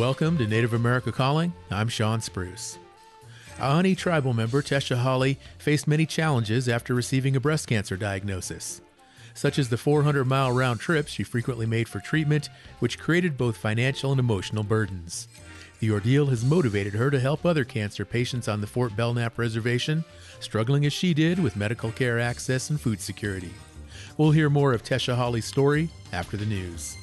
Welcome to Native America Calling. I'm Sean Spruce. Aaniiih tribal member Tescha Hawley faced many challenges after receiving a breast cancer diagnosis, such as the 400 mile round trip she frequently made for treatment, which created both financial and emotional burdens. The ordeal has motivated her to help other cancer patients on the Fort Belknap Reservation, struggling as she did with medical care access and food security. We'll hear more of Tescha Hawley's story after the news.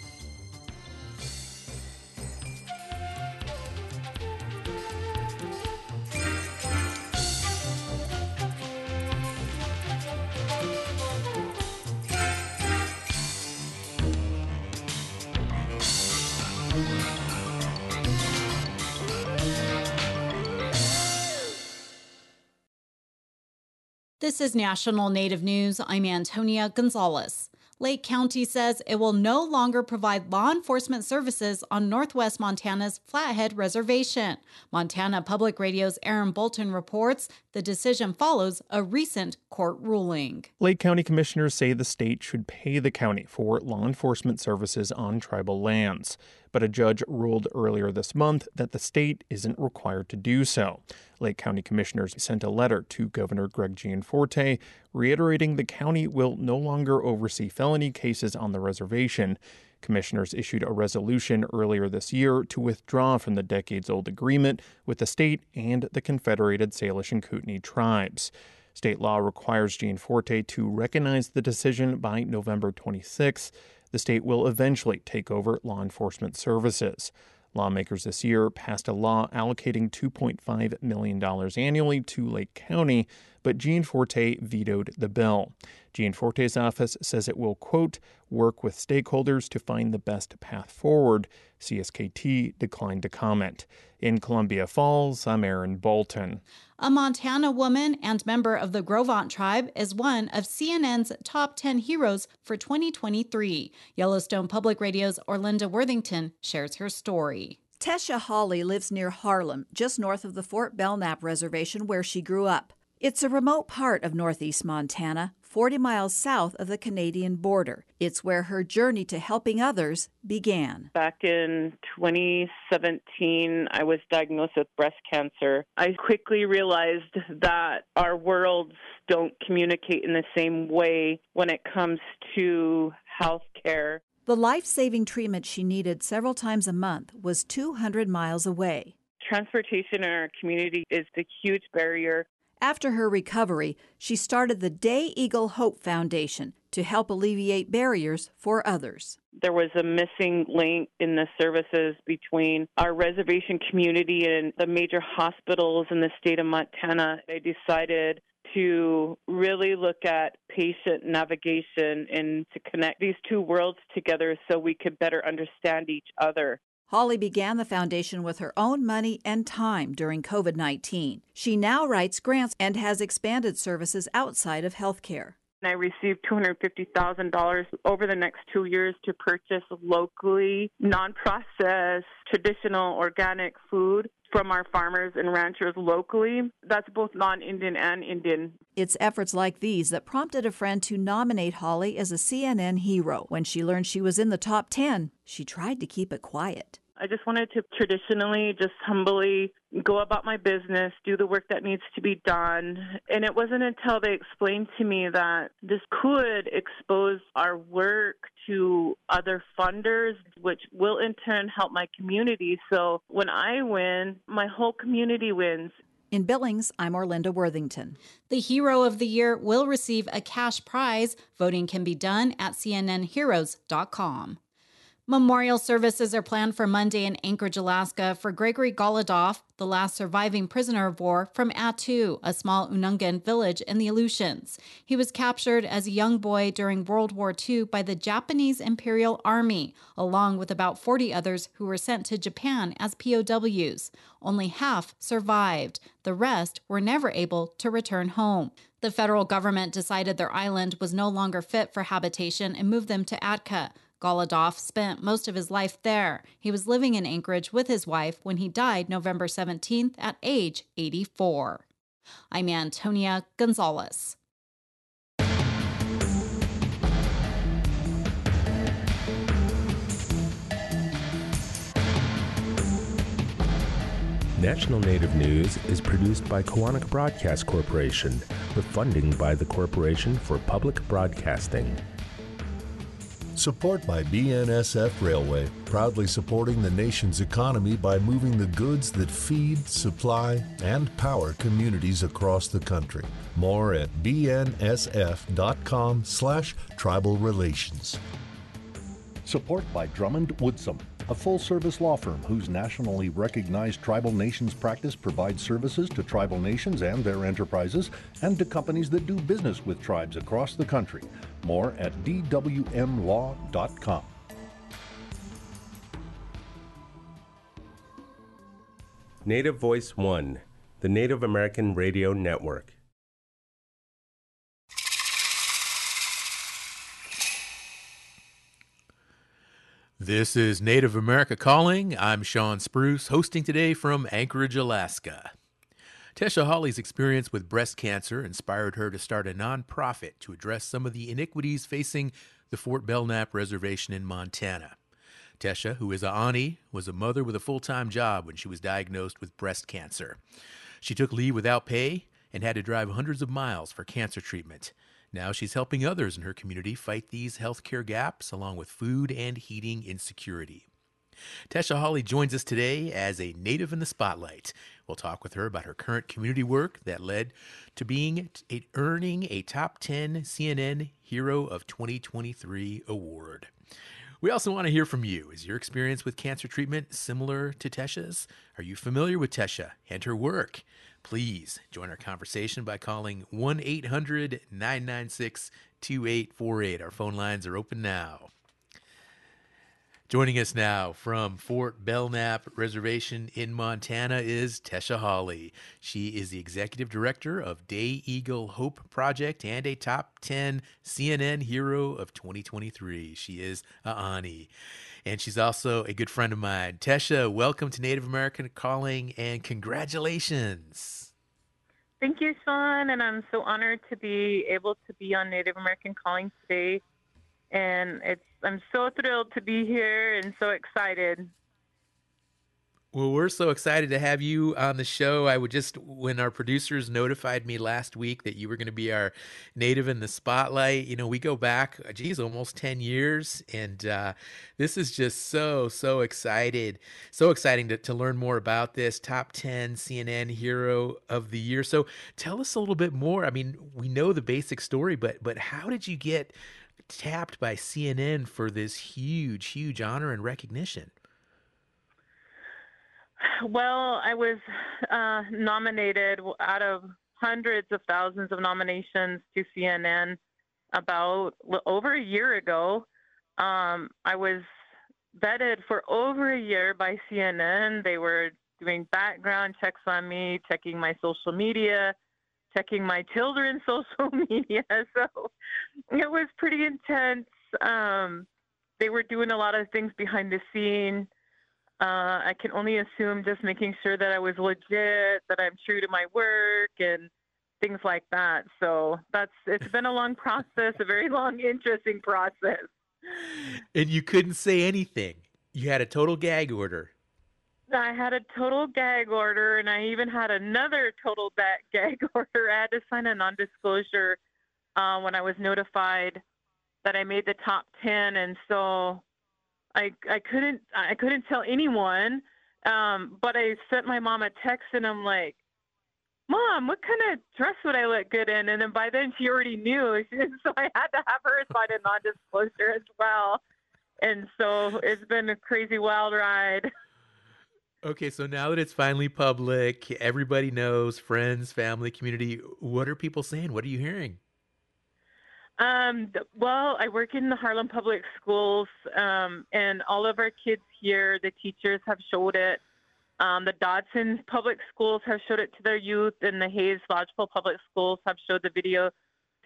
This is National Native News. I'm Antonia Gonzalez. Lake County says it will no longer provide law enforcement services on Northwest Montana's Flathead Reservation. Montana Public Radio's Aaron Bolton reports the decision follows a recent court ruling. Lake County commissioners say the state should pay the county for law enforcement services on tribal lands but a judge ruled earlier this month that the state isn't required to do so. Lake County commissioners sent a letter to Governor Greg Gianforte reiterating the county will no longer oversee felony cases on the reservation. Commissioners issued a resolution earlier this year to withdraw from the decades old agreement with the state and the Confederated Salish and Kootenai tribes. State law requires Gianforte to recognize the decision by November 26 the state will eventually take over law enforcement services. Lawmakers this year passed a law allocating $2.5 million annually to Lake County, but Gianforte vetoed the bill. Gianforte's office says it will, quote, work with stakeholders to find the best path forward. CSKT declined to comment. In Columbia Falls, I'm Aaron Bolton. A Montana woman and member of the Gros Ventre tribe is one of CNN's top 10 heroes for 2023. Yellowstone Public Radio's Orlinda Worthington shares her story. Tescha Hawley lives near Harlem, just north of the Fort Belknap Reservation where she grew up. It's a remote part of northeast Montana, 40 miles south of the Canadian border. It's where her journey to helping others began. Back in 2017, I was diagnosed with breast cancer. I quickly realized that our worlds don't communicate in the same way when it comes to health care. The life saving treatment she needed several times a month was 200 miles away. Transportation in our community is the huge barrier after her recovery, she started the Day Eagle Hope Foundation to help alleviate barriers for others. There was a missing link in the services between our reservation community and the major hospitals in the state of Montana. I decided to really look at patient navigation and to connect these two worlds together so we could better understand each other. Hawley began the foundation with her own money and time during COVID 19. She now writes grants and has expanded services outside of healthcare. I received $250,000 over the next two years to purchase locally non processed, traditional organic food from our farmers and ranchers locally. That's both non Indian and Indian. It's efforts like these that prompted a friend to nominate Hawley as a CNN hero. When she learned she was in the top 10, she tried to keep it quiet. I just wanted to traditionally, just humbly go about my business, do the work that needs to be done. And it wasn't until they explained to me that this could expose our work to other funders, which will in turn help my community. So when I win, my whole community wins. In Billings, I'm Orlinda Worthington. The Hero of the Year will receive a cash prize. Voting can be done at cnnheroes.com. Memorial services are planned for Monday in Anchorage, Alaska for Gregory Golodoff, the last surviving prisoner of war from Attu, a small Unangan village in the Aleutians. He was captured as a young boy during World War II by the Japanese Imperial Army, along with about 40 others who were sent to Japan as POWs. Only half survived. The rest were never able to return home. The federal government decided their island was no longer fit for habitation and moved them to Atka. Golodoff spent most of his life there. He was living in Anchorage with his wife when he died November 17th at age 84. I'm Antonia Gonzalez. National Native News is produced by Koahnic Broadcast Corporation with funding by the Corporation for Public Broadcasting. Support by BNSF Railway, proudly supporting the nation's economy by moving the goods that feed, supply, and power communities across the country. More at bnsf.com slash tribal relations. Support by Drummond Woodsum, a full service law firm whose nationally recognized tribal nations practice provides services to tribal nations and their enterprises and to companies that do business with tribes across the country. More at dwmlaw.com. Native Voice One, the Native American Radio Network. This is Native America Calling. I'm Sean Spruce, hosting today from Anchorage, Alaska. Tescha Hawley's experience with breast cancer inspired her to start a nonprofit to address some of the iniquities facing the Fort Belknap Reservation in Montana. Tescha, who is a Ani, was a mother with a full time job when she was diagnosed with breast cancer. She took leave without pay and had to drive hundreds of miles for cancer treatment. Now she's helping others in her community fight these healthcare gaps along with food and heating insecurity. Tescha Hawley joins us today as a native in the spotlight. We'll talk with her about her current community work that led to being a, earning a top 10 CNN Hero of 2023 award. We also want to hear from you. Is your experience with cancer treatment similar to Tescha's? Are you familiar with Tescha and her work? Please join our conversation by calling 1 800 996 2848. Our phone lines are open now. Joining us now from Fort Belknap Reservation in Montana is Tescha Hawley. She is the executive director of Day Eagle Hope Project and a top 10 CNN Hero of 2023. She is a Ani. And she's also a good friend of mine. Tescha, welcome to Native American Calling and congratulations. Thank you, Sean. And I'm so honored to be able to be on Native American Calling today. And it's I'm so thrilled to be here and so excited. Well, we're so excited to have you on the show. I would just, when our producers notified me last week that you were going to be our native in the spotlight, you know, we go back, geez, almost 10 years. And uh, this is just so, so excited. So exciting to, to learn more about this top 10 CNN hero of the year. So tell us a little bit more. I mean, we know the basic story, but, but how did you get tapped by CNN for this huge, huge honor and recognition? Well, I was uh, nominated out of hundreds of thousands of nominations to CNN about over a year ago. Um, I was vetted for over a year by CNN. They were doing background checks on me, checking my social media, checking my children's social media. So it was pretty intense. Um, they were doing a lot of things behind the scene. Uh, I can only assume just making sure that I was legit, that I'm true to my work, and things like that. So that's it's been a long process, a very long, interesting process. And you couldn't say anything. You had a total gag order. I had a total gag order, and I even had another total back gag order. I had to sign a non-disclosure uh, when I was notified that I made the top ten, and so I I couldn't I couldn't tell anyone. Um, but I sent my mom a text, and I'm like, "Mom, what kind of dress would I look good in?" And then by then she already knew, so I had to have her sign a non-disclosure as well. And so it's been a crazy wild ride. Okay, so now that it's finally public, everybody knows, friends, family, community, what are people saying? What are you hearing? Um, well, I work in the Harlem Public Schools, um, and all of our kids here, the teachers have showed it. Um, the Dodson Public Schools have showed it to their youth, and the Hayes Lodgepole Public Schools have showed the video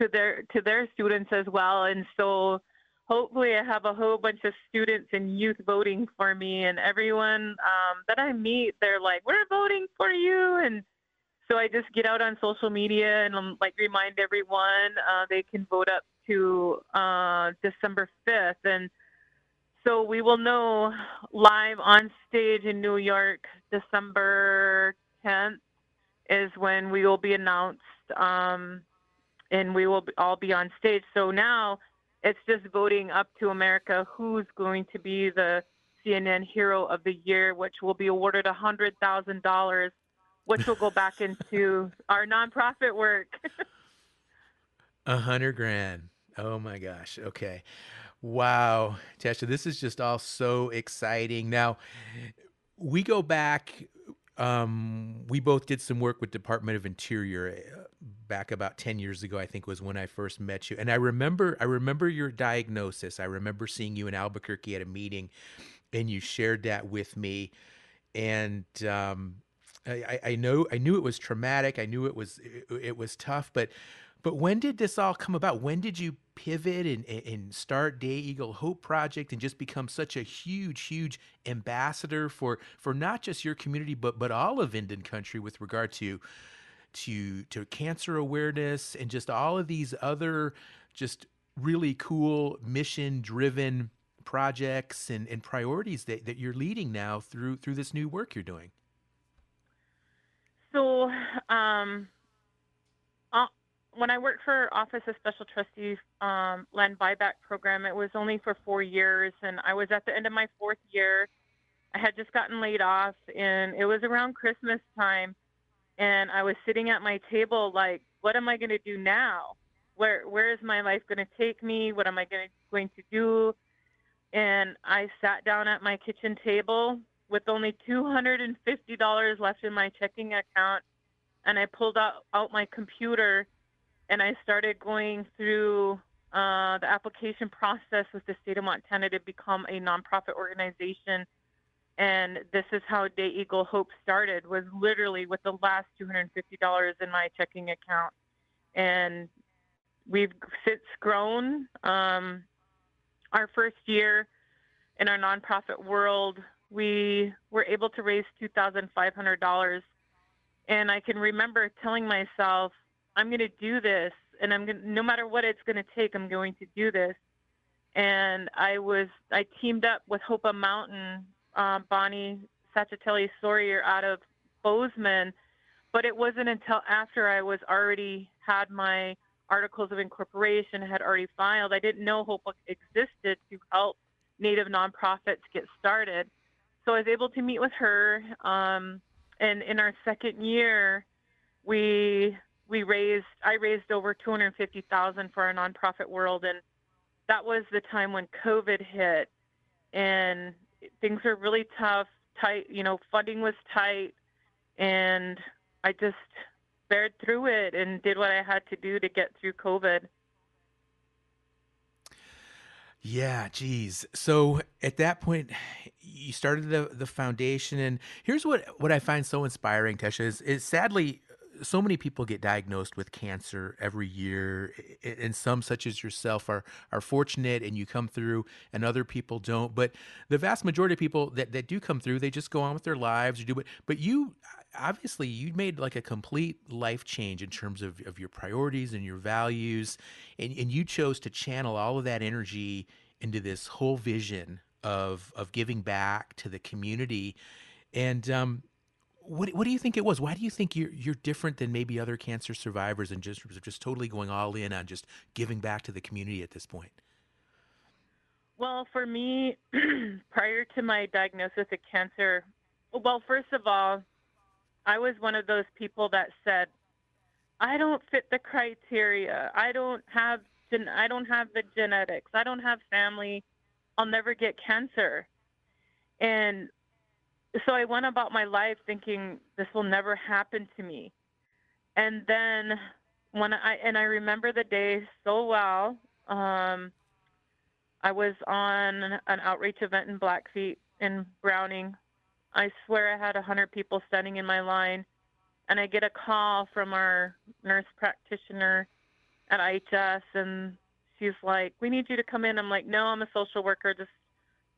to their to their students as well. And so, hopefully I have a whole bunch of students and youth voting for me and everyone um, that I meet, they're like, we're voting for you. And so I just get out on social media and um, like remind everyone uh, they can vote up to uh, December 5th. And So we will know live on stage in New York, December 10th is when we will be announced, um, and we will all be on stage. So now it's just voting up to America who's going to be the CNN Hero of the Year, which will be awarded a $100,000, which will go back into our nonprofit work. A hundred grand. Oh my gosh. Okay. Wow, Tescha, this is just all so exciting. Now, we go back. Um, we both did some work with Department of Interior uh, back about ten years ago. I think was when I first met you, and I remember. I remember your diagnosis. I remember seeing you in Albuquerque at a meeting, and you shared that with me. And um, I, I know I knew it was traumatic. I knew it was it, it was tough, but but when did this all come about? When did you pivot and, and start Day Eagle Hope Project and just become such a huge, huge ambassador for for not just your community but but all of Indian country with regard to to to cancer awareness and just all of these other just really cool mission driven projects and, and priorities that, that you're leading now through through this new work you're doing? So um when I worked for Office of Special Trustees um, Land Buyback Program, it was only for four years, and I was at the end of my fourth year. I had just gotten laid off, and it was around Christmas time, and I was sitting at my table like, what am I going to do now? Where where is my life going to take me? What am I going to going to do? And I sat down at my kitchen table with only $250 left in my checking account, and I pulled out, out my computer and I started going through uh, the application process with the state of Montana to become a nonprofit organization. And this is how Day Eagle Hope started. Was literally with the last $250 in my checking account, and we've since grown. Um, our first year in our nonprofit world, we were able to raise $2,500. And I can remember telling myself, I'm going to do this, and I'm going no matter what it's going to take, I'm going to do this. And I was I teamed up with Hopa Mountain, um, Bonnie Sachatello Sawyer out of Bozeman, but it wasn't until after I was already had my articles of incorporation had already filed. I didn't know Hopa existed to help Native nonprofits get started. So I was able to meet with her. Um, and in our second year, we we raised I raised over 250,000 for our nonprofit world and that was the time when COVID hit and things were really tough, tight, you know, funding was tight and I just bared through it and did what I had to do to get through COVID. Yeah, geez. So at that point, you started the the foundation, and here's what what I find so inspiring, Tescha is, is sadly so many people get diagnosed with cancer every year, and some, such as yourself, are are fortunate and you come through, and other people don't. But the vast majority of people that, that do come through, they just go on with their lives or do it. But you, obviously, you made like a complete life change in terms of, of your priorities and your values, and, and you chose to channel all of that energy into this whole vision of of giving back to the community. And um, what what do you think it was? Why do you think you're you're different than maybe other cancer survivors and just just totally going all in on just giving back to the community at this point? Well, for me, prior to my diagnosis of cancer, well, first of all, I was one of those people that said, "I don't fit the criteria. I don't have gen- I don't have the genetics. I don't have family. I'll never get cancer." And so I went about my life thinking this will never happen to me. And then when I and I remember the day so well. Um, I was on an outreach event in Blackfeet in Browning. I swear I had a hundred people standing in my line, and I get a call from our nurse practitioner at IHS, and she's like, "We need you to come in." I'm like, "No, I'm a social worker. Just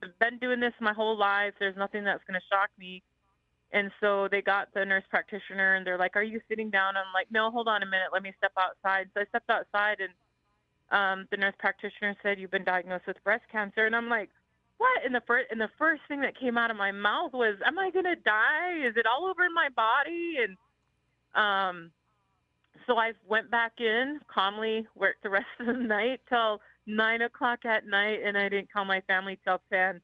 I've been doing this my whole life. There's nothing that's going to shock me. And so they got the nurse practitioner and they're like, Are you sitting down? I'm like, No, hold on a minute. Let me step outside. So I stepped outside and um, the nurse practitioner said, You've been diagnosed with breast cancer. And I'm like, what? And the first and the first thing that came out of my mouth was, "Am I gonna die? Is it all over my body?" And um, so I went back in calmly, worked the rest of the night till nine o'clock at night, and I didn't call my family till ten.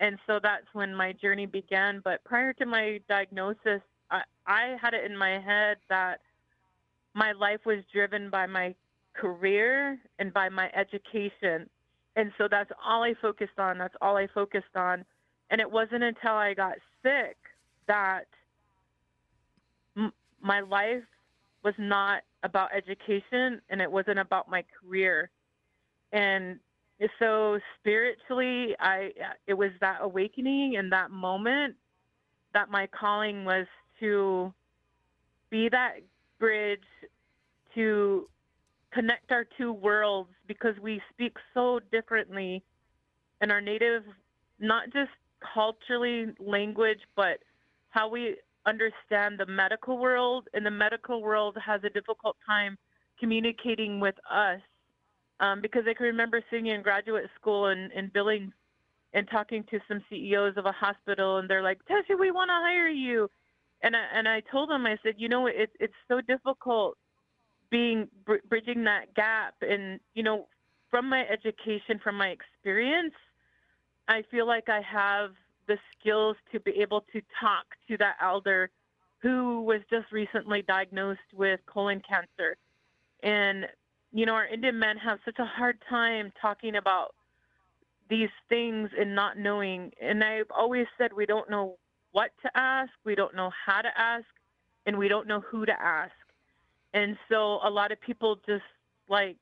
And so that's when my journey began. But prior to my diagnosis, I, I had it in my head that my life was driven by my career and by my education. And so that's all I focused on. That's all I focused on. And it wasn't until I got sick that m- my life was not about education and it wasn't about my career. And so spiritually, I it was that awakening and that moment that my calling was to be that bridge to connect our two worlds because we speak so differently in our native, not just culturally language, but how we understand the medical world. And the medical world has a difficult time communicating with us um, because I can remember sitting in graduate school and in Billings and talking to some CEOs of a hospital, and they're like, "Tescha, we want to hire you," and I, and I told them, I said, you know, it's it's so difficult being br- bridging that gap, and you know, from my education, from my experience, I feel like I have the skills to be able to talk to that elder who was just recently diagnosed with colon cancer. And, you know, our Indian men have such a hard time talking about these things and not knowing. And I've always said we don't know what to ask, we don't know how to ask, and we don't know who to ask. And so a lot of people just like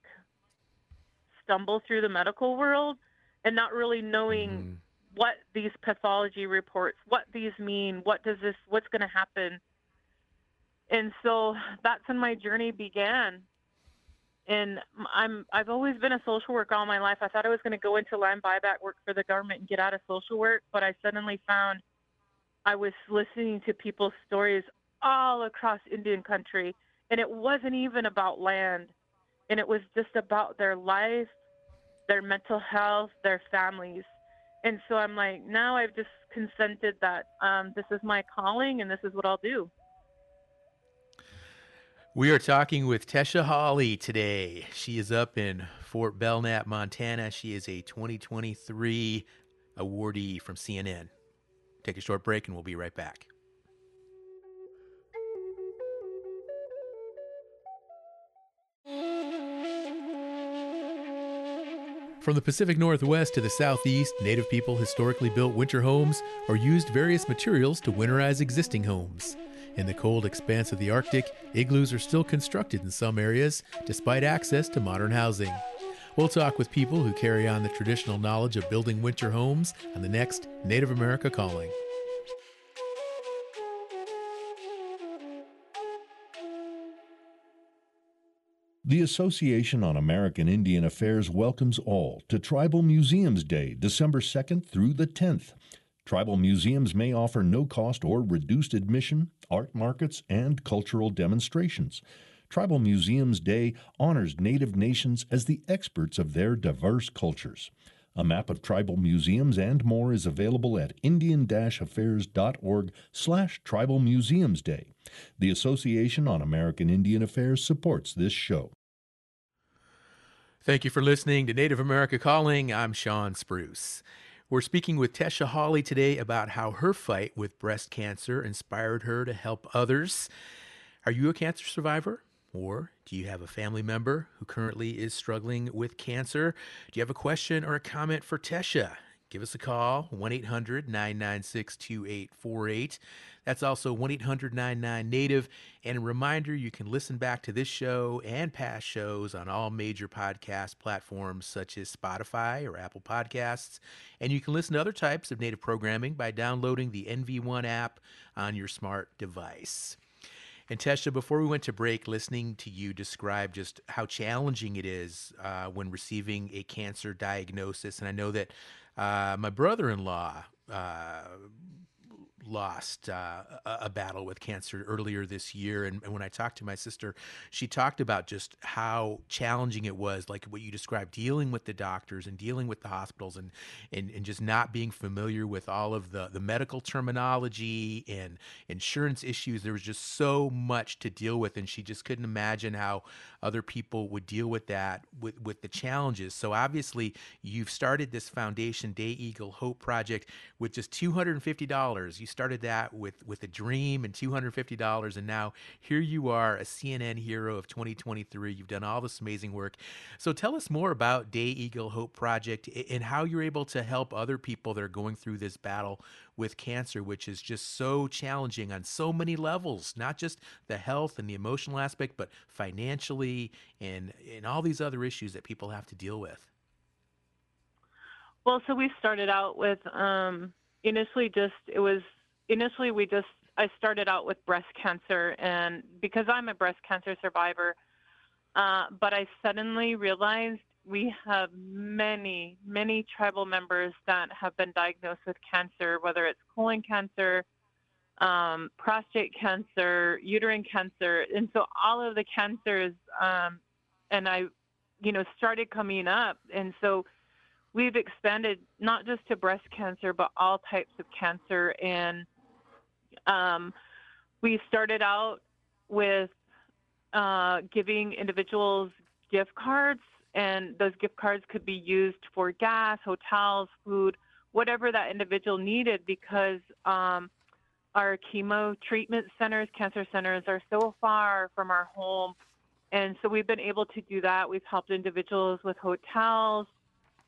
stumble through the medical world and not really knowing mm-hmm. what these pathology reports, what these mean, what does this, what's going to happen. And so that's when my journey began. And I'm I've always been a social worker all my life. I thought I was going to go into land buyback work for the government and get out of social work, but I suddenly found I was listening to people's stories all across Indian country, and it wasn't even about land, and it was just about their life, their mental health, their families. And so I'm like, now I've just consented that um, this is my calling and this is what I'll do. We are talking with Tescha Hawley today. She is up in Fort Belknap, Montana. She is a 2023 awardee from CNN. Take a short break and we'll be right back. From the Pacific Northwest to the Southeast, Native people historically built winter homes or used various materials to winterize existing homes. In the cold expanse of the Arctic, igloos are still constructed in some areas, despite access to modern housing. We'll talk with people who carry on the traditional knowledge of building winter homes on the next Native America Calling. The Association on American Indian Affairs welcomes all to Tribal Museums Day, December 2nd through the 10th. Tribal museums may offer no cost or reduced admission, art markets, and cultural demonstrations. Tribal Museums Day honors Native nations as the experts of their diverse cultures. A map of tribal museums and more is available at indian-affairs.org slash tribal museums day. The Association on American Indian Affairs supports this show. Thank you for listening to Native America Calling. I'm Sean Spruce. We're speaking with Tescha Hawley today about how her fight with breast cancer inspired her to help others. Are you a cancer survivor? Or do you have a family member who currently is struggling with cancer? Do you have a question or a comment for Tescha? Give us a call, 1 800 996 2848. That's also 1 800 99 Native. And a reminder you can listen back to this show and past shows on all major podcast platforms such as Spotify or Apple Podcasts. And you can listen to other types of Native programming by downloading the NV1 app on your smart device. And Tescha, before we went to break, listening to you describe just how challenging it is uh, when receiving a cancer diagnosis, and I know that uh, my brother-in-law uh, lost uh, a, battle with cancer earlier this year, and, and when I talked to my sister, she talked about just how challenging it was, like what you described, dealing with the doctors and dealing with the hospitals, and and, and just not being familiar with all of the the medical terminology and insurance issues. There was just so much to deal with, and she just couldn't imagine how other people would deal with that with with the challenges. So obviously, you've started this foundation Day Eagle Hope Project with just two hundred and fifty dollars. You started that with with a dream and two hundred fifty dollars, and now here you are, a CNN hero of 2023. You've done all this amazing work. So tell us more about Day Eagle Hope Project and how you're able to help other people that are going through this battle with cancer, which is just so challenging on so many levels, not just the health and the emotional aspect, but financially and, and all these other issues that people have to deal with. Well, so we started out with um, initially just, it was initially we just, I started out with breast cancer. And because I'm a breast cancer survivor, uh, but I suddenly realized we have many, many tribal members that have been diagnosed with cancer, whether it's colon cancer, um, prostate cancer, uterine cancer. And so all of the cancers, um, and I, you know, started coming up. And so we've expanded not just to breast cancer, but all types of cancer. And um, we started out with uh, giving individuals gift cards, and those gift cards could be used for gas, hotels, food, whatever that individual needed, because um, our chemo treatment centers, cancer centers, are so far from our home. And so we've been able to do that. We've helped individuals with hotels.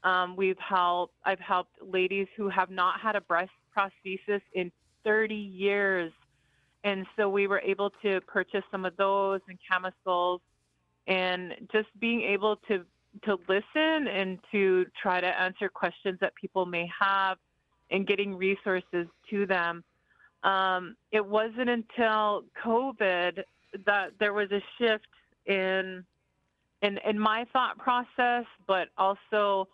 Um, we've helped. I've helped ladies who have not had a breast prosthesis in 30 years and so we were able to purchase some of those and chemicals and just being able to to listen and to try to answer questions that people may have and getting resources to them. Um, it wasn't until COVID that there was a shift in in in my thought process, but also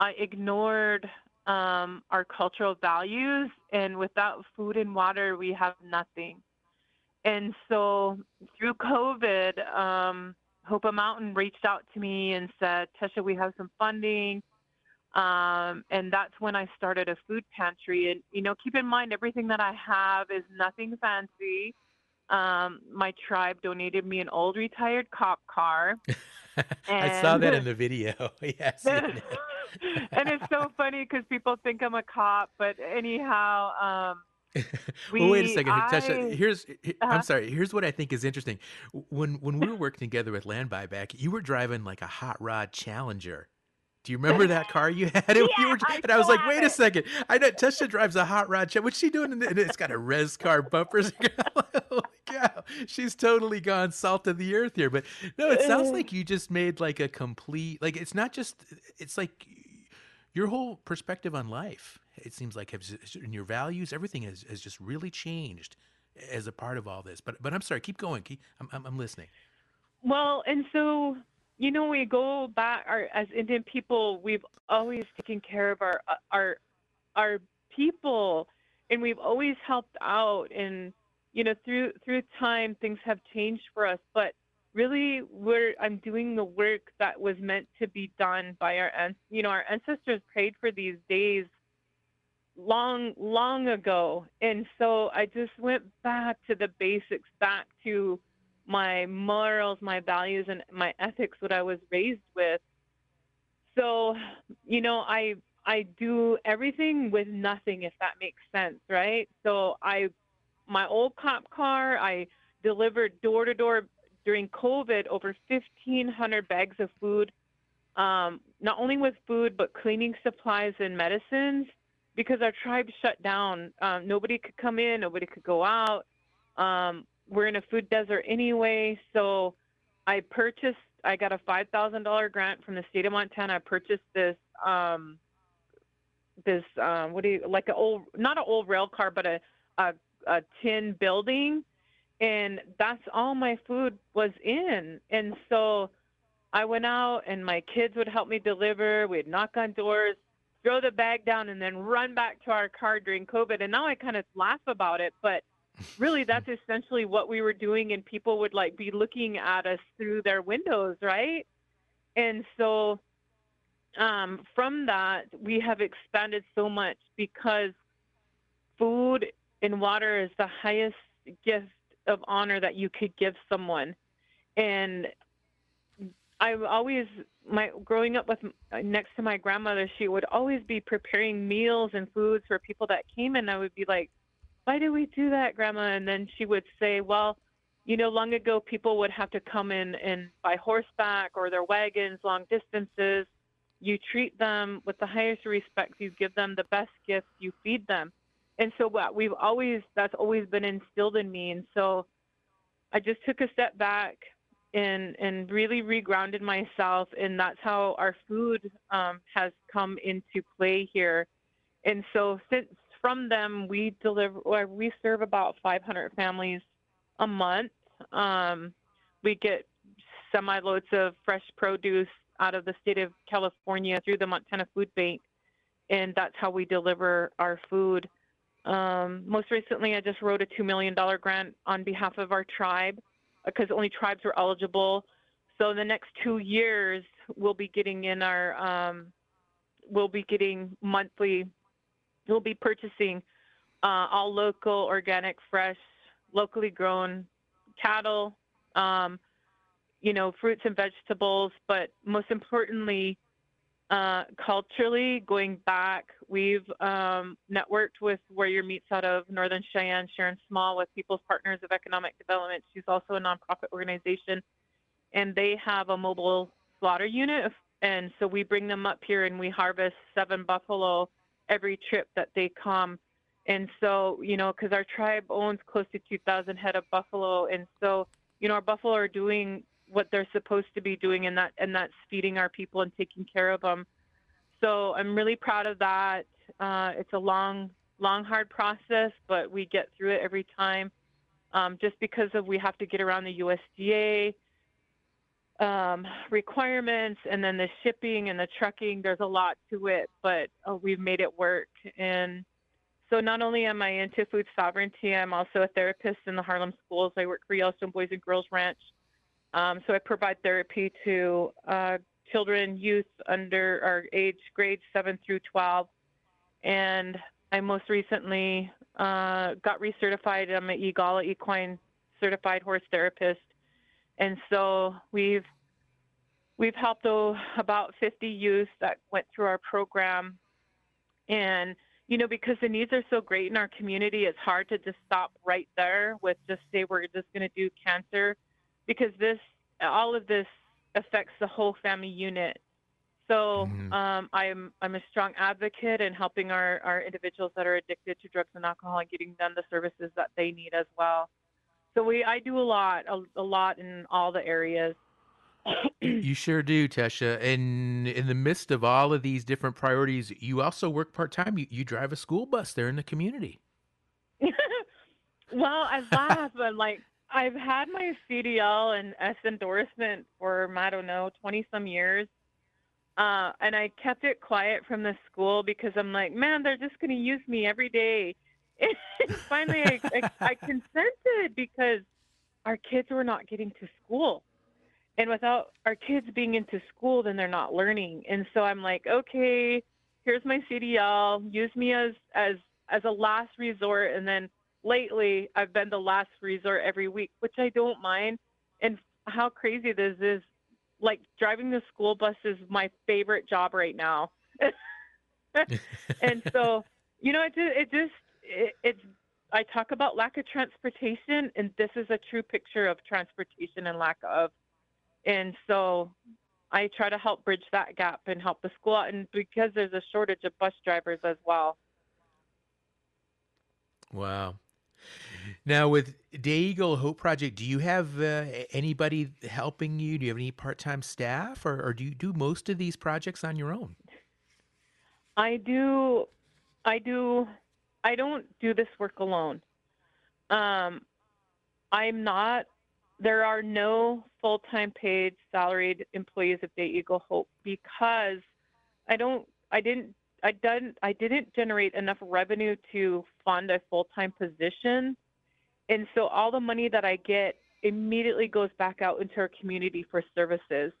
I ignored um, our cultural values, and without food and water, we have nothing. And so through COVID, um, Hopa Mountain reached out to me and said, Tescha, we have some funding. Um, and that's when I started a food pantry. And, you know, keep in mind, everything that I have is nothing fancy. Um, my tribe donated me an old retired cop car. I saw that in the video. yes. and it's so funny because people think I'm a cop, but anyhow, um, we, well, wait a second, I, Tasha. Here's, uh-huh. I'm sorry. Here's what I think is interesting. When when we were working together with Land Buyback, you were driving like a hot rod Challenger. Do you remember that car you had? yeah, you were, I and I was like, wait it. a second. I know Tasha drives a hot rod. What's she doing? And it's got a res car bumpers. Holy cow. She's totally gone salt of the earth here. But no, it sounds like you just made like a complete, like, it's not just, it's like your whole perspective on life it seems like has, in your values, everything has, has just really changed as a part of all this. But but I'm sorry, keep going. Keep, I'm, I'm, I'm listening. Well, and so you know, we go back our, as Indian people, we've always taken care of our our our people, and we've always helped out. And you know, through through time, things have changed for us. But really, we're I'm doing the work that was meant to be done by our you know our ancestors prayed for these days long, long ago. And so I just went back to the basics, back to my morals, my values, and my ethics, what I was raised with. So, you know, I I do everything with nothing, if that makes sense, right? So I, my old cop car, I delivered door to door during COVID over 1,500 bags of food, um, not only with food but cleaning supplies and medicines because our tribe shut down. Um, nobody could come in, nobody could go out. Um, we're in a food desert anyway, so I purchased. I got a five thousand dollar grant from the state of Montana. I purchased this um, this um, what do you like an old not an old rail car, but a, a a tin building, and that's all my food was in. And so I went out, and my kids would help me deliver. We'd knock on doors throw the bag down, and then run back to our car during COVID. And now I kind of laugh about it, but really that's essentially what we were doing and people would like be looking at us through their windows right? And so um, from that we have expanded so much because food and water is the highest gift of honor that you could give someone. And i always my growing up with next to my grandmother she would always be preparing meals and foods for people that came and i would be like why do we do that, Grandma? And then she would say, well, you know, long ago people would have to come in and by horseback or their wagons long distances. You treat them with the highest respect. You give them the best gift. You feed them. And so what we've always, that's always been instilled in me. And so I just took a step back and, and really regrounded myself. And that's how our food um, has come into play here. And so since from them, we deliver or we serve about 500 families a month. Um, we get semi loads of fresh produce out of the state of California through the Montana Food Bank, and that's how we deliver our food. Um, most recently, I just wrote a $2 million grant on behalf of our tribe because only tribes were eligible. So the next two years, we'll be getting in our, um, we'll be getting monthly We'll be purchasing uh, all local, organic, fresh, locally grown cattle, um, you know, fruits and vegetables, but most importantly, uh, culturally, going back, we've um, networked with Warrior Meats out of Northern Cheyenne, Sharon Small, with People's Partners of Economic Development. She's also a nonprofit organization, and they have a mobile slaughter unit. And so we bring them up here and we harvest seven buffalo every trip that they come. And so, you know, because our tribe owns close to 2,000 head of buffalo, and so, you know, our buffalo are doing what they're supposed to be doing, and that and that's feeding our people and taking care of them. So I'm really proud of that. Uh, it's a long, long, hard process, but we get through it every time. Um, just because of we have to get around the USDA um, requirements and then the shipping and the trucking. There's a lot to it, but uh, we've made it work. And so not only am I into food sovereignty, I'm also a therapist in the Harlem schools. I work for Yellowstone Boys and Girls Ranch. Um, so I provide therapy to uh, children, youth under our age grades 7 through 12. And I most recently uh, got recertified. I'm an EAGALA equine certified horse therapist and so we've we've helped about 50 youth that went through our program and you know because the needs are so great in our community it's hard to just stop right there with just say we're just going to do cancer because this all of this affects the whole family unit so mm-hmm. um, I'm I'm a strong advocate in helping our, our individuals that are addicted to drugs and alcohol and getting them the services that they need as well. So we, I do a lot, a, a lot in all the areas. you sure do, Tescha. And in the midst of all of these different priorities, you also work part time. You, you drive a school bus there in the community. well, I laugh, but like I've had my CDL and S endorsement for I don't know twenty some years, uh, and I kept it quiet from the school because I'm like, man, they're just going to use me every day finally, I, I, I consented because our kids were not getting to school. And without our kids being into school, then they're not learning. And so I'm like, okay, here's my CDL. Use me as as as a last resort. And then lately, I've been the last resort every week, which I don't mind. And how crazy this is! Like driving the school bus is my favorite job right now. and so, you know, it just it just it, it's I talk about lack of transportation, and this is a true picture of transportation and lack of. And so I try to help bridge that gap and help the school out, and because there's a shortage of bus drivers as well. Wow. Now, with Day Eagle Hope Project, do you have uh, anybody helping you? Do you have any part time staff, or, or do you do most of these projects on your own? I do. I do I don't do this work alone. Um, I'm not. There are no full-time paid salaried employees of Day Eagle Hope because I don't. I didn't. I didn't I didn't generate enough revenue to fund a full time position, and so all the money that I get immediately goes back out into our community for services,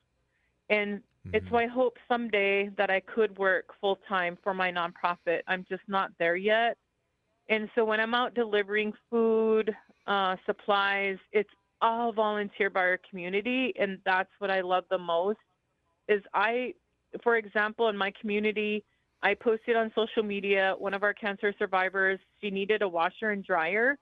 and mm-hmm. it's my hope someday that I could work full time for my nonprofit. I'm just not there yet, and so when I'm out delivering food, uh, supplies, it's all volunteer by our community, and that's what I love the most. Is I, for example, in my community I posted on social media one of our cancer survivors, she needed a washer and dryer.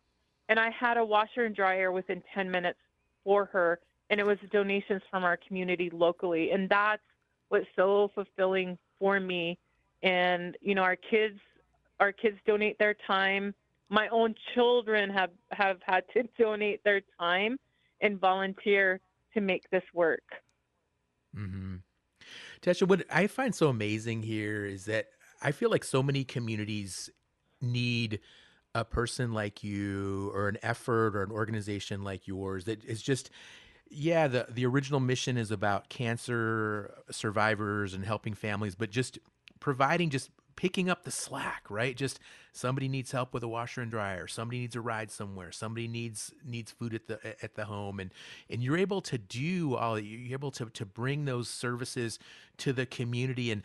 And I had a washer and dryer within 10 minutes for her. And it was donations from our community locally. And that's what's so fulfilling for me. And, you know, our kids, our kids donate their time. My own children have, have had to donate their time and volunteer to make this work. Mm-hmm. Tescha, what I find so amazing here is that I feel like so many communities need a person like you or an effort or an organization like yours that is just yeah the the original mission is about cancer survivors and helping families but just providing just picking up the slack, right? Just somebody needs help with a washer and dryer, somebody needs a ride somewhere, somebody needs needs food at the at the home, and and you're able to do all you're able to to bring those services to the community and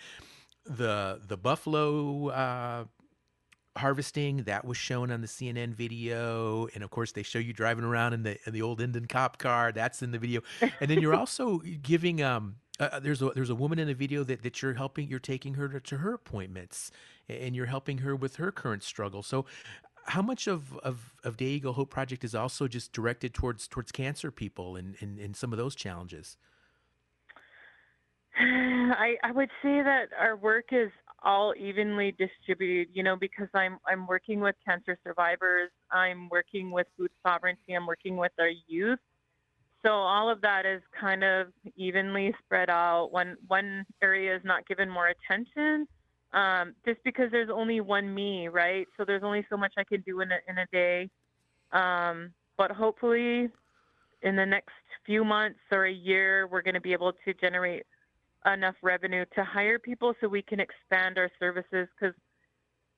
the the buffalo. Uh, harvesting that was shown on the CNN video, and of course they show you driving around in the in the old Indian cop car. That's in the video, and then you're also giving um uh, uh, there's a there's a woman in the video that, that you're helping you're taking her to, to her appointments and you're helping her with her current struggle so how much of, of, of Day Eagle Hope Project is also just directed towards towards cancer people and, and, and some of those challenges? I, I would say that our work is all evenly distributed, you know, because I'm I'm working with cancer survivors, I'm working with food sovereignty, I'm working with our youth, so all of that is kind of evenly spread out. One one area is not given more attention, um, just because there's only one me, right? So there's only so much I can do in a, in a day. Um, but hopefully, in the next few months or a year, we're going to be able to generate enough revenue to hire people so we can expand our services. Because,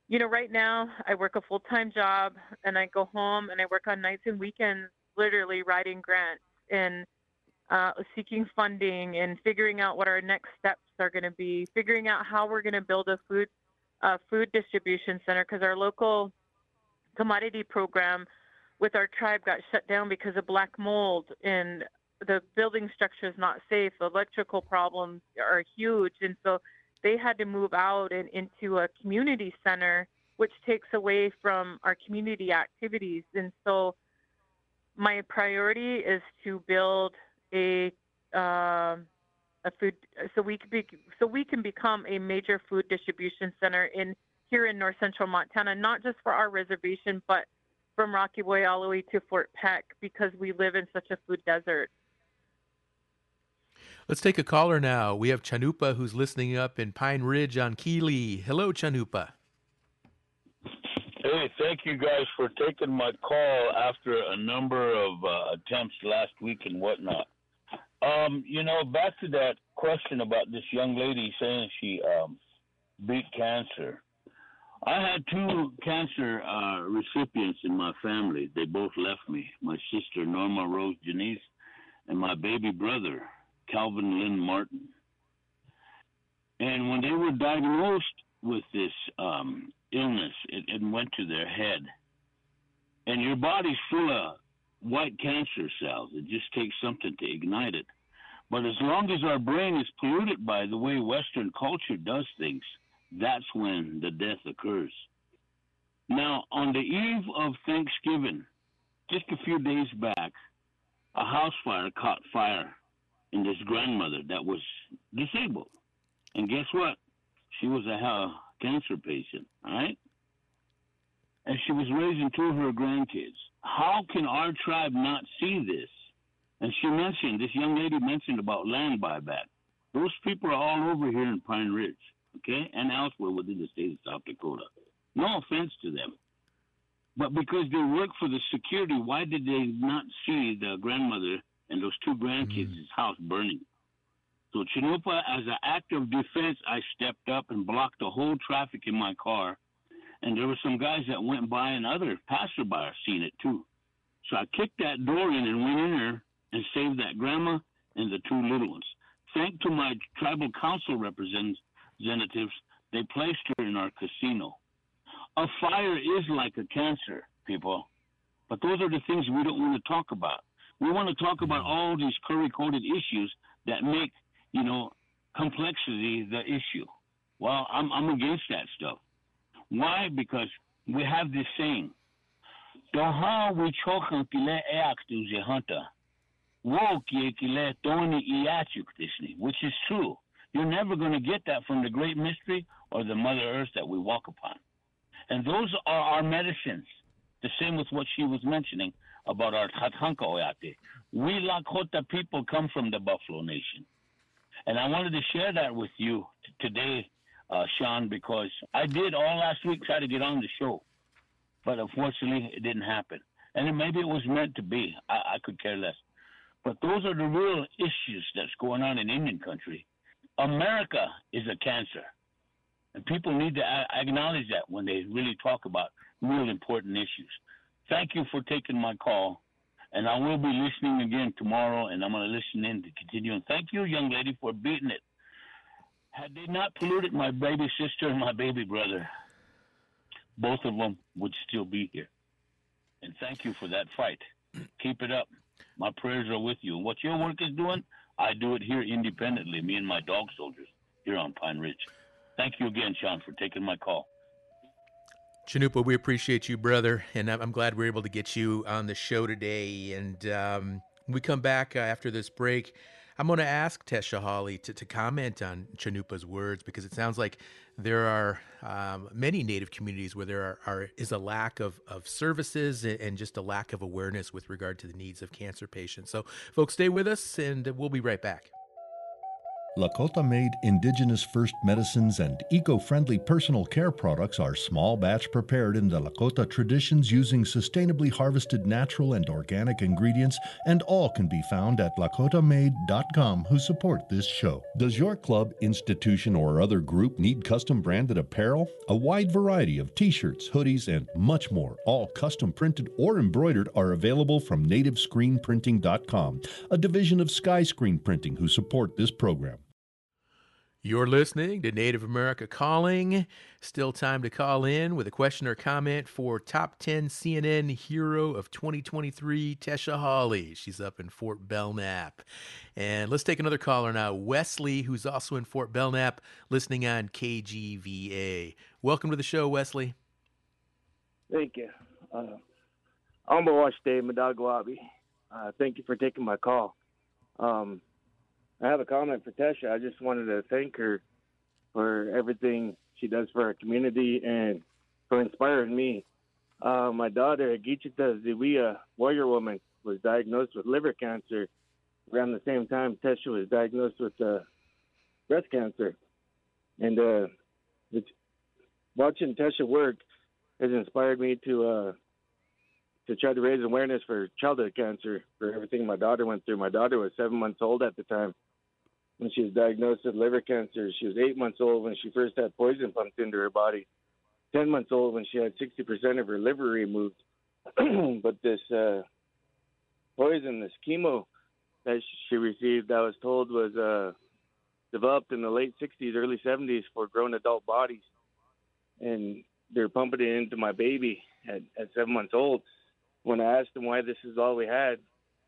you know, right now I work a full time job and I go home and I work on nights and weekends, literally writing grants and uh, seeking funding and figuring out what our next steps are going to be, figuring out how we're going to build a food uh, food distribution center because our local commodity program with our tribe got shut down because of black mold and the building structure is not safe. Electrical problems are huge, and so they had to move out and into a community center, which takes away from our community activities. And so my priority is to build a uh, a food so we can be so we can become a major food distribution center in here in north central Montana, not just for our reservation, but from Rocky Boy all the way to Fort Peck because we live in such a food desert. Let's take a caller now. We have Chanupa who's listening up in Pine Ridge on KILI. Hello, Chanupa. Hey, thank you guys for taking my call after a number of uh, attempts last week and whatnot. Um, you know, back to that question about this young lady saying she um, beat cancer. I had two cancer uh, recipients in my family. They both left me. My sister Norma Rose Janice and my baby brother Calvin Lynn Martin. And when they were diagnosed with this um, illness. It, it went to their head. And your body's full of white cancer cells. It just takes something to ignite it. But as long as our brain is polluted by the way Western culture does things, that's when the death occurs. Now, on the eve of Thanksgiving, just a few days back, a house fire caught fire in this grandmother that was disabled. And guess what? She was a cancer patient, all right? And she was raising two of her grandkids. How can our tribe not see this? And she mentioned, this young lady mentioned about land buyback. Those people are all over here in Pine Ridge, okay, and elsewhere within the state of South Dakota. No offense to them. But because they work for the security, why did they not see the grandmother and those two grandkids' mm. house burning? So Chanupa, as an act of defense, I stepped up and blocked the whole traffic in my car. And there were some guys that went by and other passerby seen it too. So I kicked that door in and went in there and saved that grandma and the two little ones. Thanks to my tribal council representatives, they placed her in our casino. A fire is like a cancer, people. But those are the things we don't want to talk about. We want to talk about all these curry coded issues that make, you know, complexity the issue. Well, I'm, I'm against that stuff. Why? Because we have this saying, Doha we chokan kile eaktu ze hunter. Which is true. You're never going to get that from the great mystery or the Mother Earth that we walk upon. And those are our medicines. The same with what she was mentioning about our Tatanka Oyate. We Lakota people come from the Buffalo Nation. And I wanted to share that with you t- today, uh, Shawn, because I did all last week try to get on the show. But unfortunately, it didn't happen. And maybe it was meant to be. I, I could care less. But those are the real issues that's going on in Indian country. America is a cancer. And people need to acknowledge that when they really talk about real important issues. Thank you for taking my call. And I will be listening again tomorrow, and I'm going to listen in to continue. And thank you, young lady, for beating it. Had they not polluted my baby sister and my baby brother, both of them would still be here. And thank you for that fight. Keep it up. My prayers are with you. And what your work is doing, I do it here independently, me and my dog soldiers here on Pine Ridge. Thank you again, Shawn, for taking my call. Chanupa, we appreciate you, brother, and I'm glad we're able to get you on the show today. And um, we come back uh, after this break. I'm going to ask Tescha Hawley to, to comment on Chanupa's words because it sounds like there are um, many Native communities where there are, are, is a lack of, of services and just a lack of awareness with regard to the needs of cancer patients. So, folks, stay with us, and we'll be right back. Lakota made indigenous first medicines and eco friendly personal care products are small batch prepared in the Lakota traditions using sustainably harvested natural and organic ingredients, and all can be found at lakotamade.com who support this show. Does your club, institution, or other group need custom branded apparel? A wide variety of t shirts, hoodies, and much more, all custom printed or embroidered, are available from nativescreenprinting.com, a division of Sky Screen Printing who support this program. You're listening to Native America Calling. Still time to call in with a question or comment for top 10 CNN hero of 2023, Tescha Hawley. She's up in Fort Belknap. And let's take another caller now, Wesley, who's also in Fort Belknap, listening on KGVA. Welcome to the show, Wesley. Thank you. Uh, I'm Day Madagwabi. Uh, thank you for taking my call. Um, I have a comment for Tescha. I just wanted to thank her for everything she does for our community and for inspiring me. Uh, my daughter, Gichita Ziwia, warrior woman, was diagnosed with liver cancer around the same time Tescha was diagnosed with uh, breast cancer. And uh, watching Tescha work has inspired me to uh, to try to raise awareness for childhood cancer, for everything my daughter went through. My daughter was seven months old at the time when she was diagnosed with liver cancer. She was eight months old when she first had poison pumped into her body. Ten months old when she had 60% of her liver removed. but this uh, poison, this chemo that she received, I was told was uh, developed in the late 60s, early 70s for grown adult bodies. And they're pumping it into my baby at, at seven months old. When I asked them why this is all we had,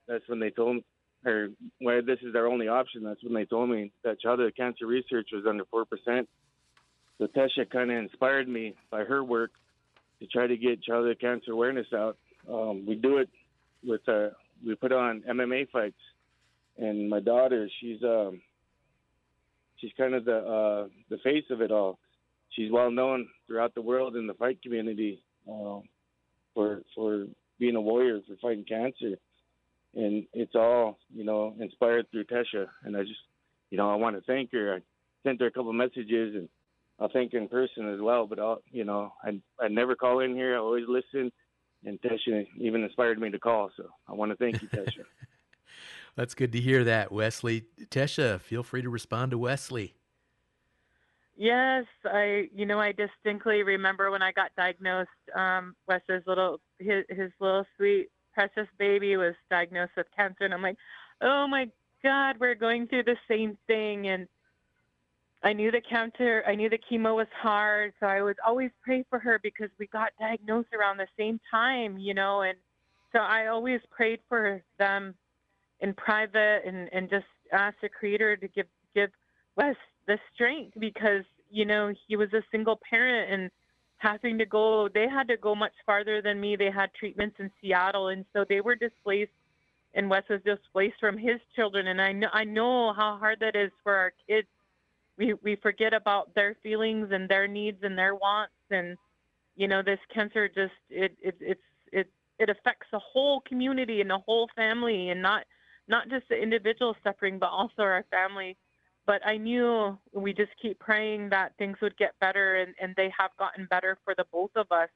that's when they told or where this is their only option. That's when they told me that childhood cancer research was under four percent. So Tescha kind of inspired me by her work to try to get childhood cancer awareness out. Um, we do it with uh, we put on MMA fights, and my daughter, she's um, she's kind of the uh, the face of it all. She's well known throughout the world in the fight community uh, for for being a warrior for fighting cancer and it's all you know inspired through Tescha. And I just, you know, I want to thank her. I sent her a couple messages, and I'll thank her in person as well. But I'll, you know, I I never call in here. I always listen, and Tescha even inspired me to call. So I want to thank you, Tescha. That's good to hear that, Wesley. Tescha, feel free to respond to Wesley. Yes, I you know I distinctly remember when I got diagnosed. Um, Wes's little his his little sweet precious baby was diagnosed with cancer, and I'm like, oh my God, we're going through the same thing. And I knew the cancer, I knew the chemo was hard, so I would always pray for her because we got diagnosed around the same time, you know, and so I always prayed for them in private and and just asked the Creator to give give Wes the strength because you know he was a single parent and having to go they had to go much farther than me. They had treatments in seattle and so they were displaced and wes was displaced from his children and i know i know how hard that is for our kids. We we forget about their feelings and their needs and their wants and you know this cancer just it it it's it it affects the whole community and the whole family and not not just the individual suffering but also our family but I knew we just keep praying that things would get better, and, and they have gotten better for the both of us.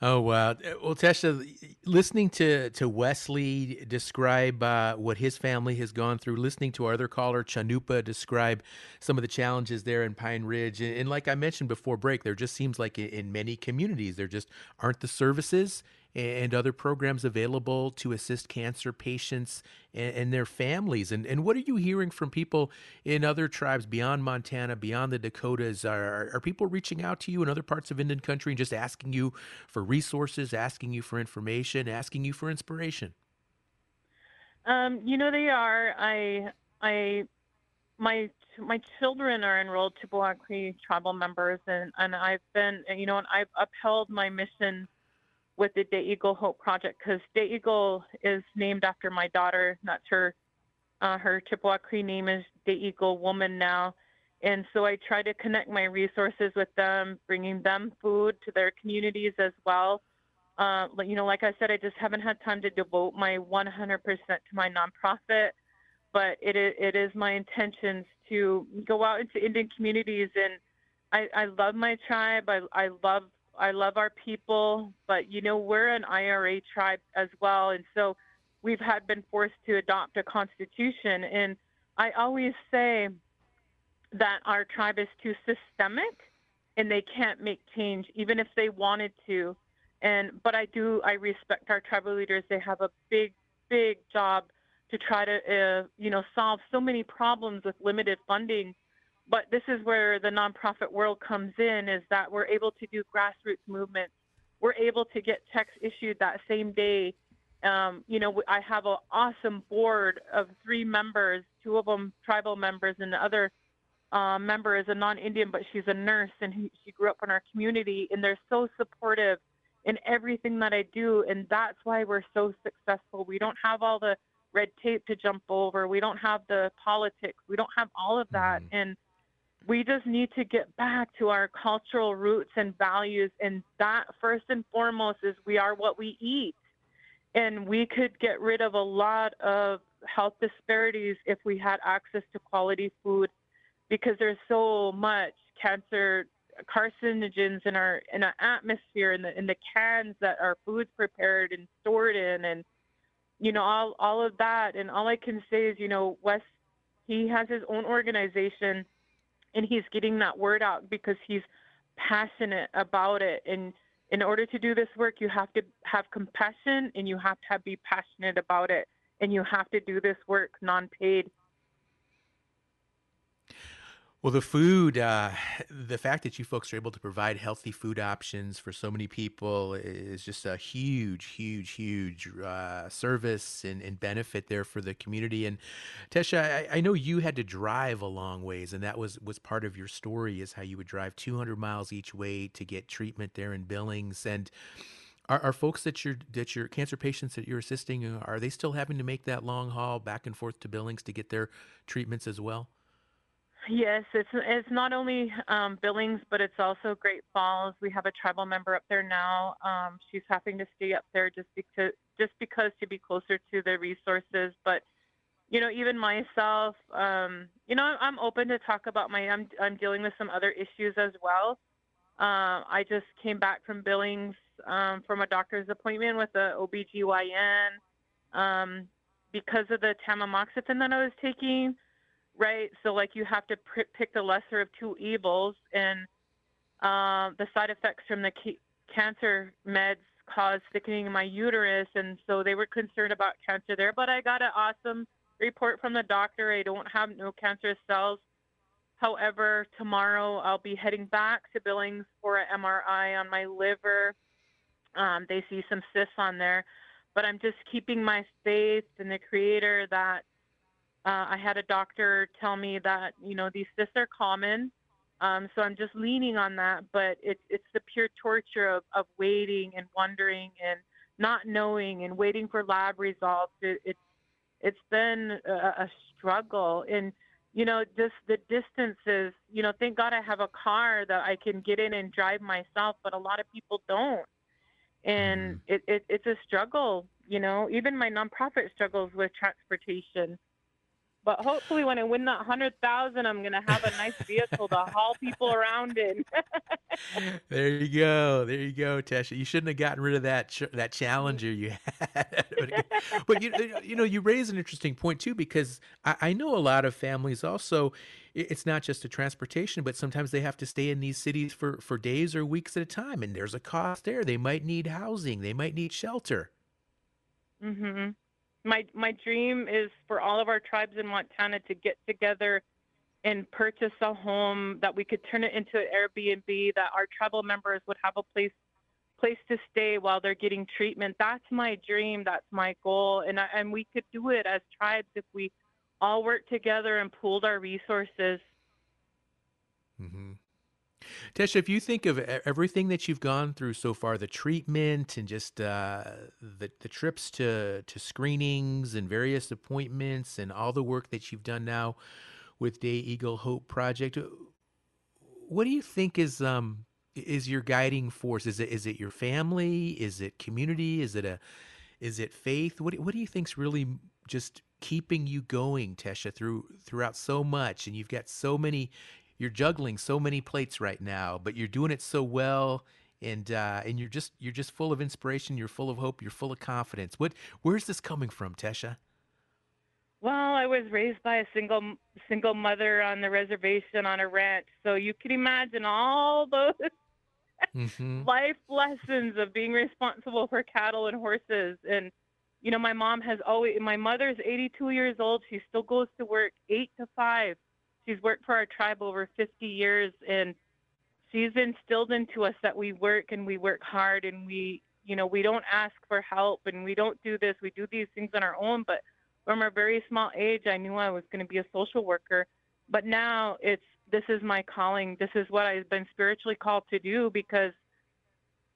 Oh wow! Well, Tescha, listening to to Wesley describe uh, what his family has gone through, listening to our other caller Chanupa describe some of the challenges there in Pine Ridge, and, and like I mentioned before break, there just seems like in many communities there just aren't the services and other programs available to assist cancer patients and, and, their families. And, and what are you hearing from people in other tribes beyond Montana, beyond the Dakotas? Are, are people reaching out to you in other parts of Indian country and just asking you for resources, asking you for information, asking you for inspiration? Um, you know, they are. I, I, my my children are enrolled Chippewa Cree tribal members, and, and I've been, you know, and I've upheld my mission with the Day Eagle Hope Project because Day Eagle is named after my daughter. That's her uh, her Chippewa Cree name is Day Eagle Woman now, and so I try to connect my resources with them, bringing them food to their communities as well. Uh, you know, like I said, I just haven't had time to devote my 100% to my nonprofit, but it is, it is my intentions to go out into Indian communities and I, I love my tribe. I, I love I love our people, but you know we're an IRA tribe as well, and so we've had been forced to adopt a constitution. And I always say that our tribe is too systemic, and they can't make change even if they wanted to. And but I do I respect our tribal leaders. They have a big big job to try to uh, you know solve so many problems with limited funding but this is where the nonprofit world comes in is that we're able to do grassroots movements. We're able to get checks issued that same day. Um, you know, I have an awesome board of three members, two of them tribal members, and the other uh, member is a non-Indian, but she's a nurse and he, she grew up in our community, and they're so supportive in everything that I do, and that's why we're so successful. We don't have all the red tape to jump over. We don't have the politics. We don't have all of that, mm-hmm. and we just need to get back to our cultural roots and values. And that, first and foremost, is we are what we eat. And we could get rid of a lot of health disparities if we had access to quality food because there's so much cancer carcinogens in our in our atmosphere in the in the cans that our food's prepared and stored in and you know all all of that and all I can say is you know Wes he has his own organization and he's getting that word out because he's passionate about it. And in order to do this work you have to have compassion and you have to be passionate about it. And you have to do this work non-paid well, the food, uh, the fact that you folks are able to provide healthy food options for so many people is just a huge, huge, huge uh, service and, and, benefit there for the community. And Tescha, I, I, know you had to drive a long ways, and that was was part of your story is how you would drive 200 miles each way to get treatment there in Billings. And are, are folks that you're that your cancer patients that you're assisting are they still having to make that long haul back and forth to Billings to get their treatments as well? Yes, it's it's not only um, Billings, but it's also Great Falls. We have a tribal member up there now. Um, she's having to stay up there just because just because to be closer to the resources. But you know, even myself, um, you know, I'm open to talk about my. I'm I'm dealing with some other issues as well. Uh, I just came back from Billings um, from a doctor's appointment with a OBGYN um, because of the tamoxifen that I was taking, right? So like you have to pr- pick the lesser of two evils, and uh, the side effects from the ca- cancer meds caused thickening in my uterus, and so they were concerned about cancer there. But I got an awesome report from the doctor. I don't have no cancerous cells. However, tomorrow I'll be heading back to Billings for an MRI on my liver. Um, they see some cysts on there, but I'm just keeping my faith in the Creator that uh, I had a doctor tell me that you know these cysts are common, um, so I'm just leaning on that. But it's it's the pure torture of, of waiting and wondering and not knowing and waiting for lab results. It, it's it's been a, a struggle and you know just the distances you know thank god i have a car that i can get in and drive myself but a lot of people don't and mm. it, it, it's a struggle you know even my nonprofit struggles with transportation but hopefully, when I win that hundred thousand, I'm gonna have a nice vehicle to haul people around in. there you go, there you go, Tescha. You shouldn't have gotten rid of that ch- that Challenger you had. but you you know you raise an interesting point too because I, I know a lot of families also. It's not just a transportation, but sometimes they have to stay in these cities for for days or weeks at a time, and there's a cost there. They might need housing. They might need shelter. Mm-hmm my my dream is for all of our tribes in Montana to get together and purchase a home that we could turn it into an Airbnb that our tribal members would have a place place to stay while they're getting treatment. That's my dream. That's my goal, and I, and we could do it as tribes if we all work together and pooled our resources. Mm-hmm. Tescha, if you think of everything that you've gone through so far, the treatment and just uh, the the trips to to screenings and various appointments and all the work that you've done now with Day Eagle Hope Project, what do you think is um is your guiding force? Is it is it your family? Is it community? Is it a is it faith? What what do you think's really just keeping you going, Tescha, through throughout so much, and you've got so many you're juggling so many plates right now, but you're doing it so well and uh, and you're just you're just full of inspiration, you're full of hope, you're full of confidence. What where's this coming from, Tescha? Well, I was raised by a single single mother on the reservation on a ranch, so you can imagine all those mm-hmm. life lessons of being responsible for cattle and horses. And you know, my mom has always. My mother's 82 years old. She still goes to work eight to five she's worked for our tribe over 50 years and she's instilled into us that we work and we work hard and we you know we don't ask for help and we don't do this. We do these things on our own but from a very small age i knew i was going to be a social worker. But now it's this is my calling. This is what i've been spiritually called to do because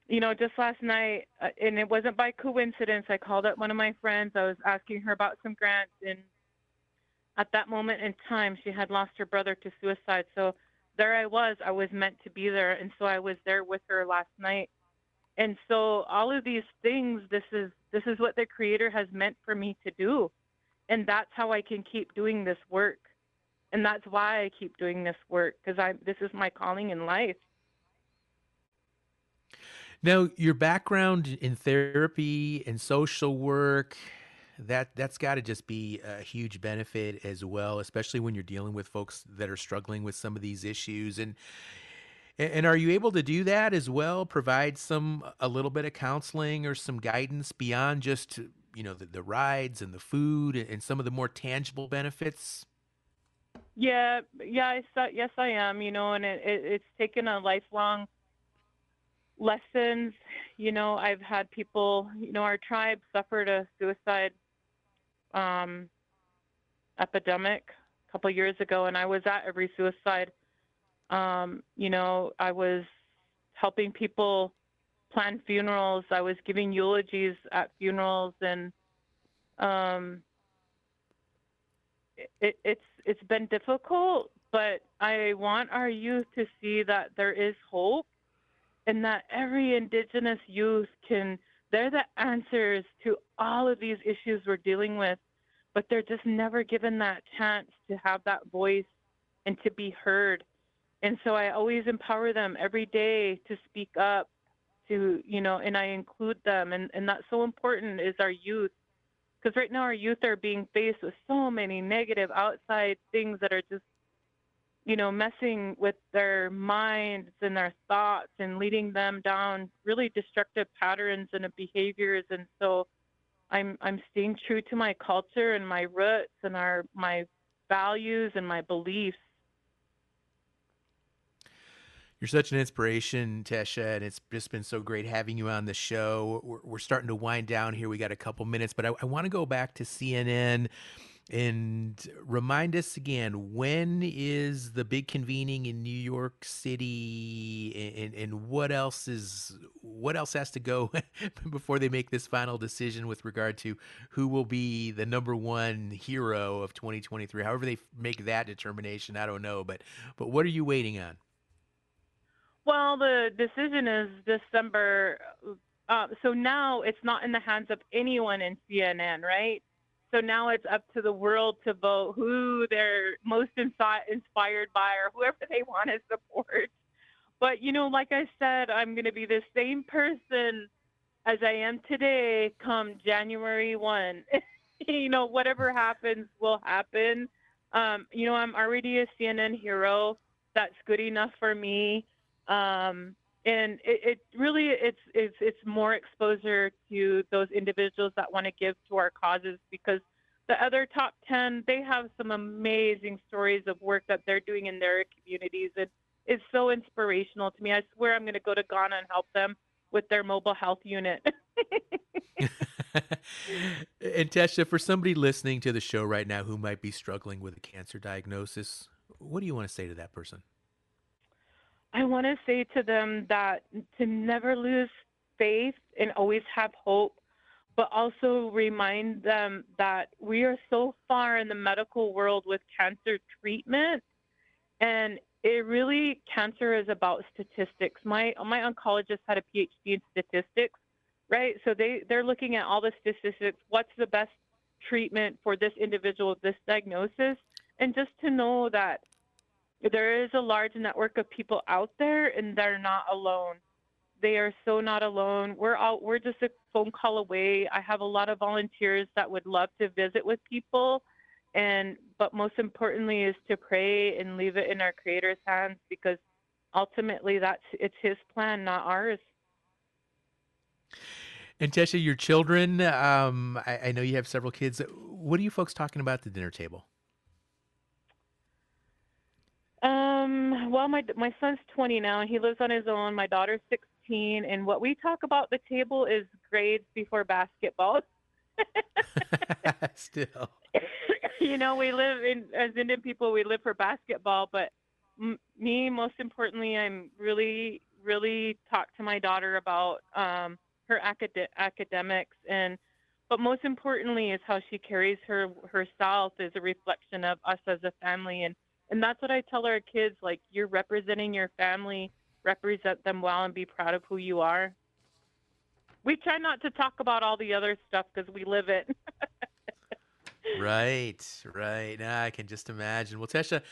you know just last night uh, and it wasn't by coincidence i called up one of my friends. I was asking her about some grants and at that moment in time, she had lost her brother to suicide. So there I was. I was meant to be there. And so I was there with her last night. And so all of these things, this is this is what the creator has meant for me to do. And that's how I can keep doing this work. And that's why I keep doing this work because I this is my calling in life. Now, your background in therapy and social work that that's got to just be a huge benefit as well, especially when you're dealing with folks that are struggling with some of these issues. And and are you able to do that as well? Provide some a little bit of counseling or some guidance beyond just you know the, the rides and the food and some of the more tangible benefits. Yeah, yeah, I, yes, I am. You know, and it, it, it's taken a lifelong lessons. You know, I've had people. You know, our tribe suffered a suicide um, epidemic a couple years ago, and I was at every suicide. Um, you know, I was helping people plan funerals. I was giving eulogies at funerals, and um, it, it's it's been difficult. But I want our youth to see that there is hope, and that every Indigenous youth can they're the answers to all of these issues we're dealing with, but they're just never given that chance to have that voice and to be heard. And so I always empower them every day to speak up, to, you know, and I include them. And, and that's so important is our youth. Because right now our youth are being faced with so many negative outside things that are just, you know, messing with their minds and their thoughts and leading them down really destructive patterns and behaviors. And so I'm I'm staying true to my culture and my roots and our my values and my beliefs you're such an inspiration, Tescha, and it's just been so great having you on the show. We're, we're starting to wind down here. We got a couple minutes, but I, I want to go back to CNN and remind us again when is the big convening in New York City, and, and what else is what else has to go before they make this final decision with regard to who will be the number one hero of 2023. However they make that determination, I don't know, but but what are you waiting on? Well, the decision is December. Uh, so now it's not in the hands of anyone in CNN, right? So now it's up to the world to vote who they're most insi- inspired by or whoever they want to support. But, you know, like I said, I'm going to be the same person as I am today come January 1. you know, whatever happens will happen. Um, you know, I'm already a CNN hero. That's good enough for me um, and it, it, really it's, it's it's more exposure to those individuals that want to give to our causes because the other top 10 they have some amazing stories of work that they're doing in their communities and it's so inspirational to me. I swear i'm going to go to ghana and help them with their mobile health unit. And tescha for somebody listening to the show right now who might be struggling with a cancer diagnosis what do you want to say to that person I want to say to them that to never lose faith and always have hope, but also remind them that we are so far in the medical world with cancer treatment. And it really, cancer is about statistics. My, my oncologist had a PhD in statistics, right? So they, they're looking at all the statistics. What's the best treatment for this individual with this diagnosis? And just to know that there is a large network of people out there and they're not alone they are so not alone we're all we're just a phone call away i have a lot of volunteers that would love to visit with people and but most importantly is to pray and leave it in our creator's hands because ultimately that's it's his plan not ours and Tescha, your children, um, I, I know you have several kids. What are you folks talking about at the dinner table? Um, well, my my son's 20 now, and he lives on his own. My daughter's 16, and what we talk about the table is grades before basketball. Still, you know, we live in as Indian people, we live for basketball, but m- me, most importantly, I'm really, really talk to my daughter about um, her acad- academics and. But most importantly, is how she carries her herself is a reflection of us as a family and and that's what I tell our kids like, you're representing your family, represent them well, and be proud of who you are. We try not to talk about all the other stuff because we live it. right, right. Now I can just imagine. Well, Tescha,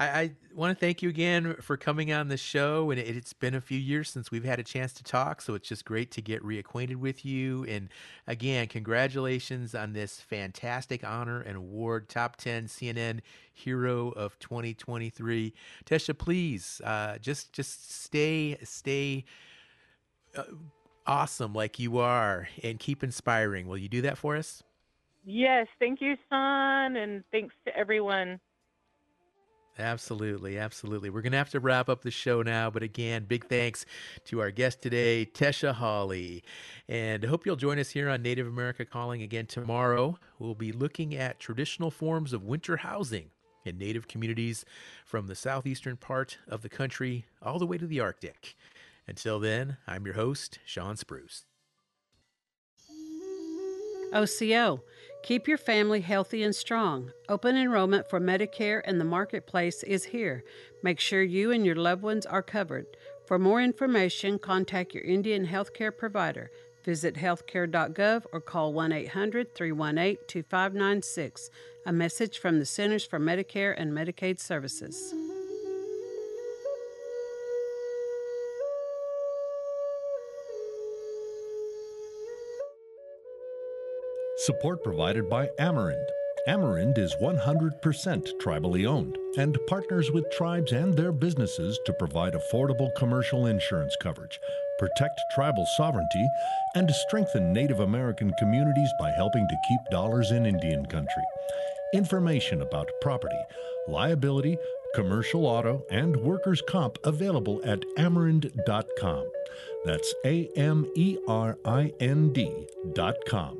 I, I want to thank you again for coming on the show. And it, it's been a few years since we've had a chance to talk. So it's just great to get reacquainted with you. And again, congratulations on this fantastic honor and award Top 10 CNN Hero of 2023. Tescha, please uh, just, just stay, stay. Uh, awesome like you are and keep inspiring. Will you do that for us? Yes, thank you, son, and thanks to everyone. Absolutely, absolutely. We're going to have to wrap up the show now, but again, big thanks to our guest today, Tescha Hawley. And I hope you'll join us here on Native America Calling again tomorrow. We'll be looking at traditional forms of winter housing in Native communities from the southeastern part of the country all the way to the Arctic. Until then, I'm your host, Shawn Spruce. OCO. Keep your family healthy and strong. Open enrollment for Medicare and the Marketplace is here. Make sure you and your loved ones are covered. For more information, contact your Indian healthcare provider. Visit healthcare.gov or call 1 800 318 2596. A message from the Centers for Medicare and Medicaid Services. Support provided by Amerind. Amerind is 100% tribally owned and partners with tribes and their businesses to provide affordable commercial insurance coverage, protect tribal sovereignty, and strengthen Native American communities by helping to keep dollars in Indian country. Information about property, liability, commercial auto, and workers' comp available at amerind.com. That's A M E R I N D.com.